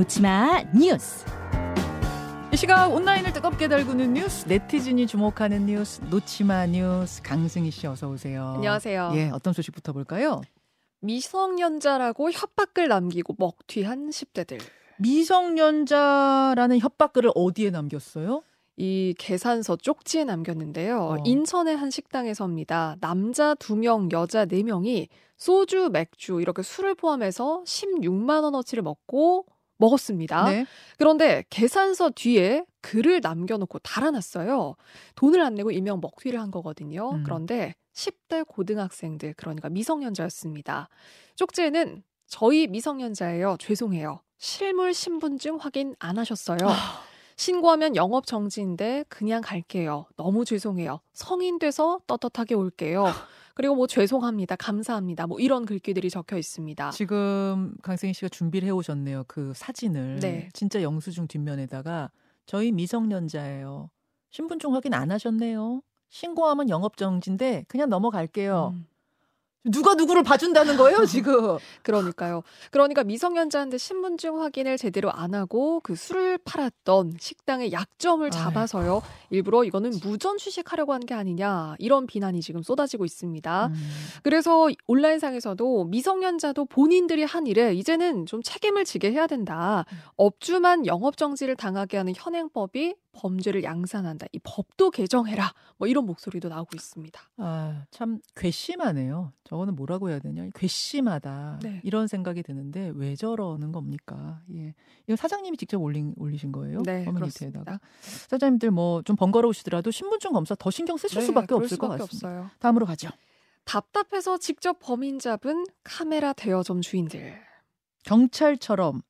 놓치마 뉴스. 이 시각 온라인을 뜨겁게 달구는 뉴스, 네티즌이 주목하는 뉴스, 놓치마 뉴스 강승희 씨 어서 오세요. 안녕하세요. 예, 어떤 소식부터 볼까요? 미성년자라고 협박글 남기고 먹튀한 10대들. 미성년자라는 협박글을 어디에 남겼어요? 이 계산서 쪽지에 남겼는데요. 어. 인천의 한 식당에서입니다. 남자 2명, 여자 4명이 소주, 맥주 이렇게 술을 포함해서 16만 원어치를 먹고 먹었습니다. 네. 그런데 계산서 뒤에 글을 남겨놓고 달아놨어요. 돈을 안 내고 일명 먹튀를 한 거거든요. 음. 그런데 10대 고등학생들, 그러니까 미성년자였습니다. 쪽지에는 저희 미성년자예요. 죄송해요. 실물 신분증 확인 안 하셨어요. 아. 신고하면 영업 정지인데 그냥 갈게요. 너무 죄송해요. 성인 돼서 떳떳하게 올게요. 그리고 뭐 죄송합니다. 감사합니다. 뭐 이런 글귀들이 적혀 있습니다. 지금 강승희 씨가 준비를 해오셨네요. 그 사진을. 네. 진짜 영수증 뒷면에다가 저희 미성년자예요. 신분증 확인 안 하셨네요. 신고하면 영업정지인데 그냥 넘어갈게요. 음. 누가 누구를 봐준다는 거예요, 지금? 그러니까요. 그러니까 미성년자인데 신분증 확인을 제대로 안 하고 그 술을 팔았던 식당의 약점을 잡아서요. 일부러 이거는 무전 취식하려고 한 게 아니냐 이런 비난이 지금 쏟아지고 있습니다. 음. 그래서 온라인상에서도 미성년자도 본인들이 한 일에 이제는 좀 책임을 지게 해야 된다. 업주만 영업 정지를 당하게 하는 현행법이 범죄를 양산한다. 이 법도 개정해라. 뭐 이런 목소리도 나오고 있습니다. 아, 참 괘씸하네요. 저거는 뭐라고 해야 되냐? 괘씸하다. 네. 이런 생각이 드는데 왜 저러는 겁니까? 예. 이거 사장님이 직접 올린 올리신 거예요? 네, 커뮤니티에다가. 그렇습니다. 사장님들 뭐 좀 번거로우시더라도 신분증 검사 더 신경 쓰실 네, 수밖에 없을 것 수밖에 같습니다. 없어요. 다음으로 가죠. 답답해서 직접 범인 잡은 카메라 대여점 주인들 경찰처럼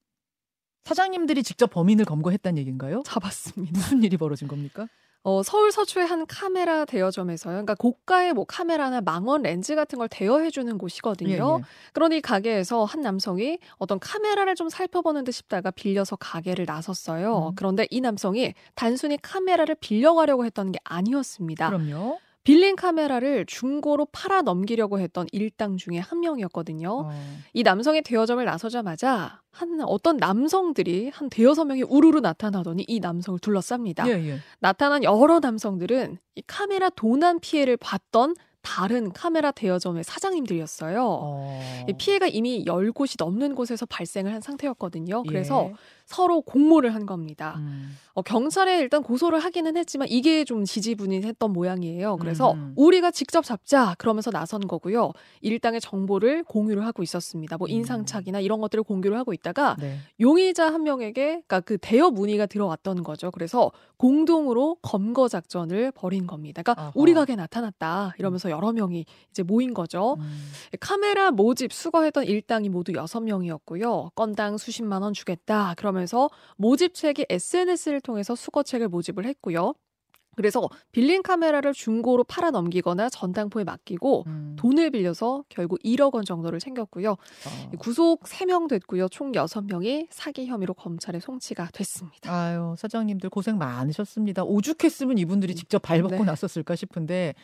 사장님들이 직접 범인을 검거했다는 얘기인가요? 잡았습니다. 무슨 일이 벌어진 겁니까? 어, 서울 서초의 한 카메라 대여점에서요. 그러니까 고가의 뭐 카메라나 망원 렌즈 같은 걸 대여해 주는 곳이거든요. 예, 예. 그러니 가게에서 한 남성이 어떤 카메라를 좀 살펴보는 듯 싶다가 빌려서 가게를 나섰어요. 음. 그런데 이 남성이 단순히 카메라를 빌려가려고 했던 게 아니었습니다. 그럼요. 빌린 카메라를 중고로 팔아 넘기려고 했던 일당 중에 한 명이었거든요. 어. 이 남성의 대여점을 나서자마자 한 어떤 남성들이 한 대여섯 명이 우르르 나타나더니 이 남성을 둘러쌉니다. 예, 예. 나타난 여러 남성들은 이 카메라 도난 피해를 봤던 다른 카메라 대여점의 사장님들이었어요. 어. 이 피해가 이미 열 곳이 넘는 곳에서 발생을 한 상태였거든요. 그래서 예. 서로 공모를 한 겁니다. 음. 어, 경찰에 일단 고소를 하기는 했지만 이게 좀 지지분이했던 모양이에요. 그래서 음. 우리가 직접 잡자 그러면서 나선 거고요. 일당의 정보를 공유를 하고 있었습니다. 뭐 음. 인상착의나 이런 것들을 공유를 하고 있다가 네. 용의자 한 명에게 그러니까 그 대여 문의가 들어왔던 거죠. 그래서 공동으로 검거 작전을 벌인 겁니다. 그러니까 아하. 우리 가게 나타났다 이러면서 여러 명이 이제 모인 거죠. 음. 카메라 모집 수거했던 일당이 모두 여섯 명이었고요. 건당 수십만 원 주겠다. 그러면서 모집책이 SNS를 통해서 수거책을 모집을 했고요. 그래서 빌린 카메라를 중고로 팔아 넘기거나 전당포에 맡기고 음. 돈을 빌려서 결국 1억 원 정도를 챙겼고요. 어. 구속 3명 됐고요. 총 6명이 사기 혐의로 검찰에 송치가 됐습니다. 아유, 사장님들 고생 많으셨습니다. 오죽했으면 이분들이 직접 발벗고 네. 났었을까 싶은데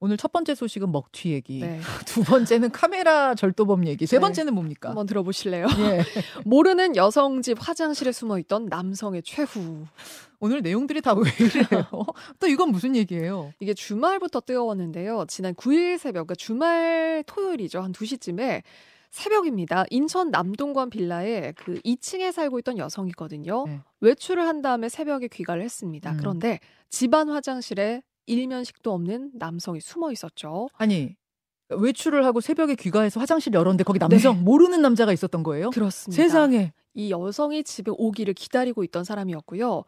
오늘 첫 번째 소식은 먹튀 얘기. 네. 두 번째는 카메라 절도범 얘기. 세 네. 번째는 뭡니까? 한번 들어보실래요? 예. 모르는 여성 집 화장실에 숨어 있던 남성의 최후. 오늘 내용들이 다 왜 이래요? 또 이건 무슨 얘기예요? 이게 주말부터 뜨거웠는데요. 지난 9일 새벽, 그러니까 주말 토요일이죠. 한 2시쯤에 새벽입니다. 인천 남동관 빌라에 그 2층에 살고 있던 여성이거든요. 네. 외출을 한 다음에 새벽에 귀가를 했습니다. 음. 그런데 집안 화장실에 일면식도 없는 남성이 숨어 있었죠. 아니 외출을 하고 새벽에 귀가해서 화장실 열었는데 거기 남성 모르는 남자가 있었던 거예요? 그렇습니다. 세상에. 이 여성이 집에 오기를 기다리고 있던 사람이었고요.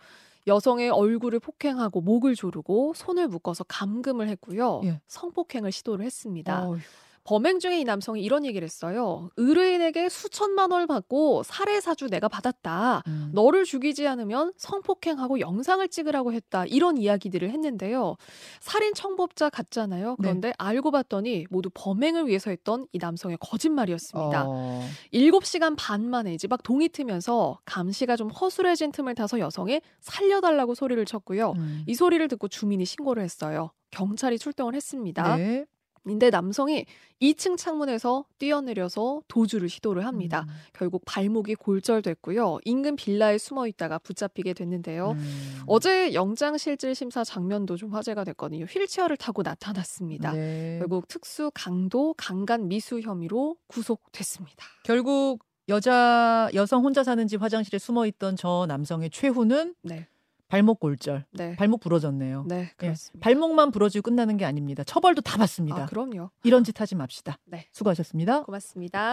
여성의 얼굴을 폭행하고 목을 조르고 손을 묶어서 감금을 했고요. 예. 성폭행을 시도를 했습니다. 어휴. 범행 중에 이 남성이 이런 얘기를 했어요. 의뢰인에게 수천만 원을 받고 살해 사주 내가 받았다. 음. 너를 죽이지 않으면 성폭행하고 영상을 찍으라고 했다. 이런 이야기들을 했는데요. 살인 청법자 같잖아요. 그런데 알고 봤더니 모두 범행을 위해서 했던 이 남성의 거짓말이었습니다. 어. 7시간 반 만에 이제 막 동이 트면서 감시가 좀 허술해진 틈을 타서 여성에 살려달라고 소리를 쳤고요. 음. 이 소리를 듣고 주민이 신고를 했어요. 경찰이 출동을 했습니다. 네. 인데 남성이 2층 창문에서 뛰어내려서 도주를 시도를 합니다. 음. 결국 발목이 골절됐고요. 인근 빌라에 숨어 있다가 붙잡히게 됐는데요. 음. 어제 영장실질 심사 장면도 좀 화제가 됐거든요. 휠체어를 타고 나타났습니다. 네. 결국 특수 강도 강간 미수 혐의로 구속됐습니다. 결국 여자 여성 혼자 사는 집 화장실에 숨어 있던 저 남성의 최후는 네, 발목 골절. 네, 발목 부러졌네요. 네, 예, 그렇습니다. 발목만 부러지고 끝나는 게 아닙니다. 처벌도 다 받습니다. 아, 그럼요. 이런 짓 하지 맙시다. 네. 수고하셨습니다. 고맙습니다.